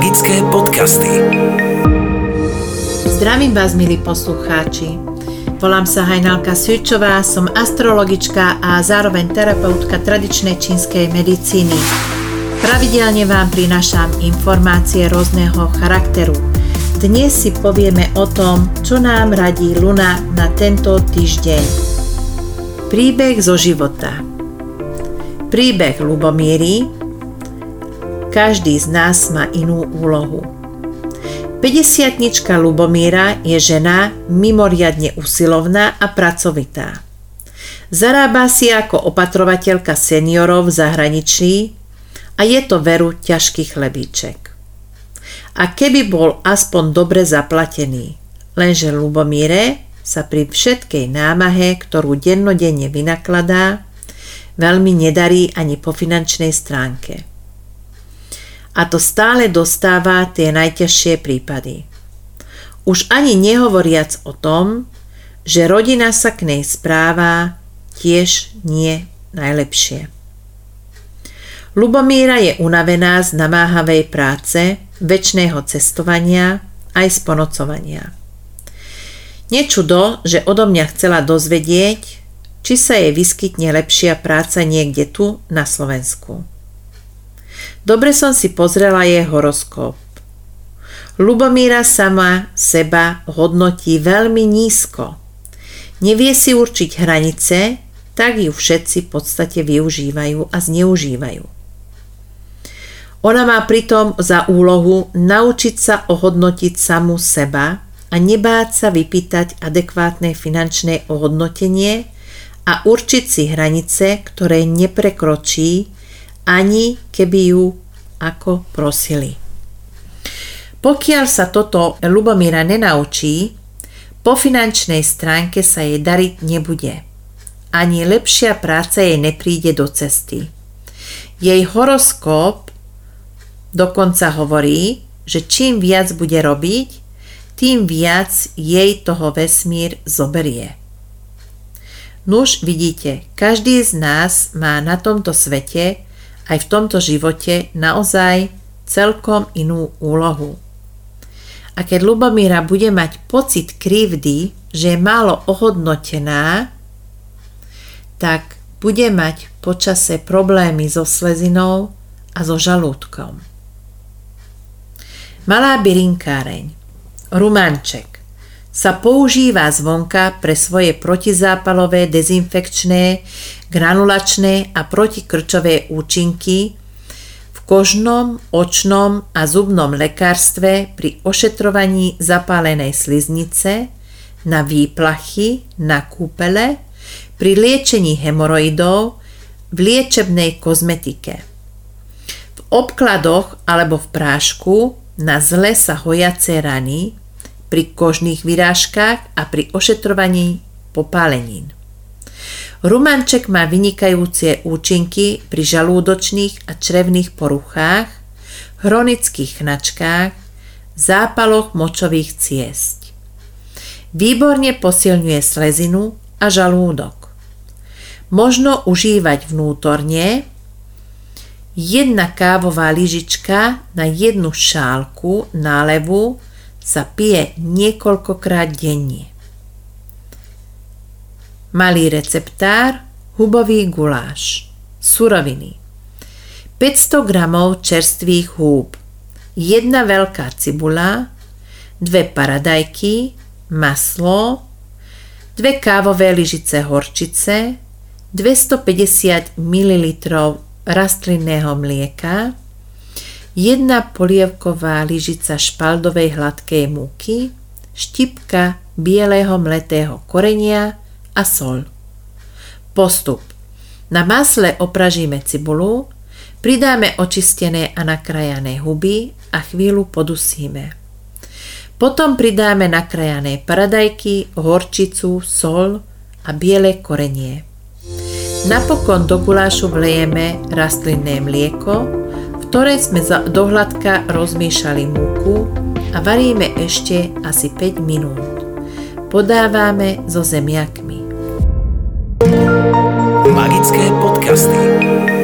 Magické podcasty. Zdravím vás, milí poslucháči. Volám sa Hajnalka Svičová, som astrologička a zároveň terapeutka tradičnej čínskej medicíny. Pravidelne vám prinášam informácie rôzneho charakteru. Dnes si povieme o tom, čo nám radí Luna na tento týždeň. Príbeh zo života Príbeh Lubomíry každý z nás má inú úlohu. 50 Lubomíra je žena mimoriadne usilovná a pracovitá. Zarába si ako opatrovateľka seniorov v zahraničí a je to veru ťažký chlebíček. A keby bol aspoň dobre zaplatený, lenže Lubomíre sa pri všetkej námahe, ktorú dennodenne vynakladá, veľmi nedarí ani po finančnej stránke a to stále dostáva tie najťažšie prípady. Už ani nehovoriac o tom, že rodina sa k nej správa tiež nie najlepšie. Lubomíra je unavená z namáhavej práce, väčšného cestovania aj z ponocovania. Nečudo, že odo mňa chcela dozvedieť, či sa jej vyskytne lepšia práca niekde tu na Slovensku. Dobre som si pozrela jej horoskop. Lubomíra sama seba hodnotí veľmi nízko. Nevie si určiť hranice, tak ju všetci v podstate využívajú a zneužívajú. Ona má pritom za úlohu naučiť sa ohodnotiť samu seba a nebáť sa vypýtať adekvátne finančné ohodnotenie a určiť si hranice, ktoré neprekročí ani keby ju ako prosili. Pokiaľ sa toto Lubomíra nenaučí, po finančnej stránke sa jej dariť nebude. Ani lepšia práca jej nepríde do cesty. Jej horoskop dokonca hovorí, že čím viac bude robiť, tým viac jej toho vesmír zoberie. Nuž vidíte, každý z nás má na tomto svete aj v tomto živote naozaj celkom inú úlohu. A keď Lubomíra bude mať pocit krivdy, že je málo ohodnotená, tak bude mať počase problémy so slezinou a so žalúdkom. Malá byrinkáreň, rumánček, sa používa zvonka pre svoje protizápalové, dezinfekčné, granulačné a protikrčové účinky v kožnom, očnom a zubnom lekárstve pri ošetrovaní zapálenej sliznice, na výplachy, na kúpele, pri liečení hemoroidov, v liečebnej kozmetike. V obkladoch alebo v prášku na zle sa hojace rany, pri kožných vyrážkach a pri ošetrovaní popálenín. Rumanček má vynikajúce účinky pri žalúdočných a črevných poruchách, chronických chnačkách, zápaloch močových ciest. Výborne posilňuje slezinu a žalúdok. Možno užívať vnútorne jedna kávová lyžička na jednu šálku nálevu sa pije niekoľkokrát denne. Malý receptár, hubový guláš. Suroviny. 500 g čerstvých húb, jedna veľká cibula, dve paradajky, maslo, dve kávové lyžice horčice, 250 ml rastlinného mlieka, jedna polievková lyžica špaldovej hladkej múky, štipka bielého mletého korenia a sol. Postup. Na masle opražíme cibulu, pridáme očistené a nakrajané huby a chvíľu podusíme. Potom pridáme nakrajané paradajky, horčicu, sol a biele korenie. Napokon do gulášu vlejeme rastlinné mlieko, ktorej sme za dohľadka rozmiešali múku a varíme ešte asi 5 minút. Podávame so zemiakmi. Magické podcasty.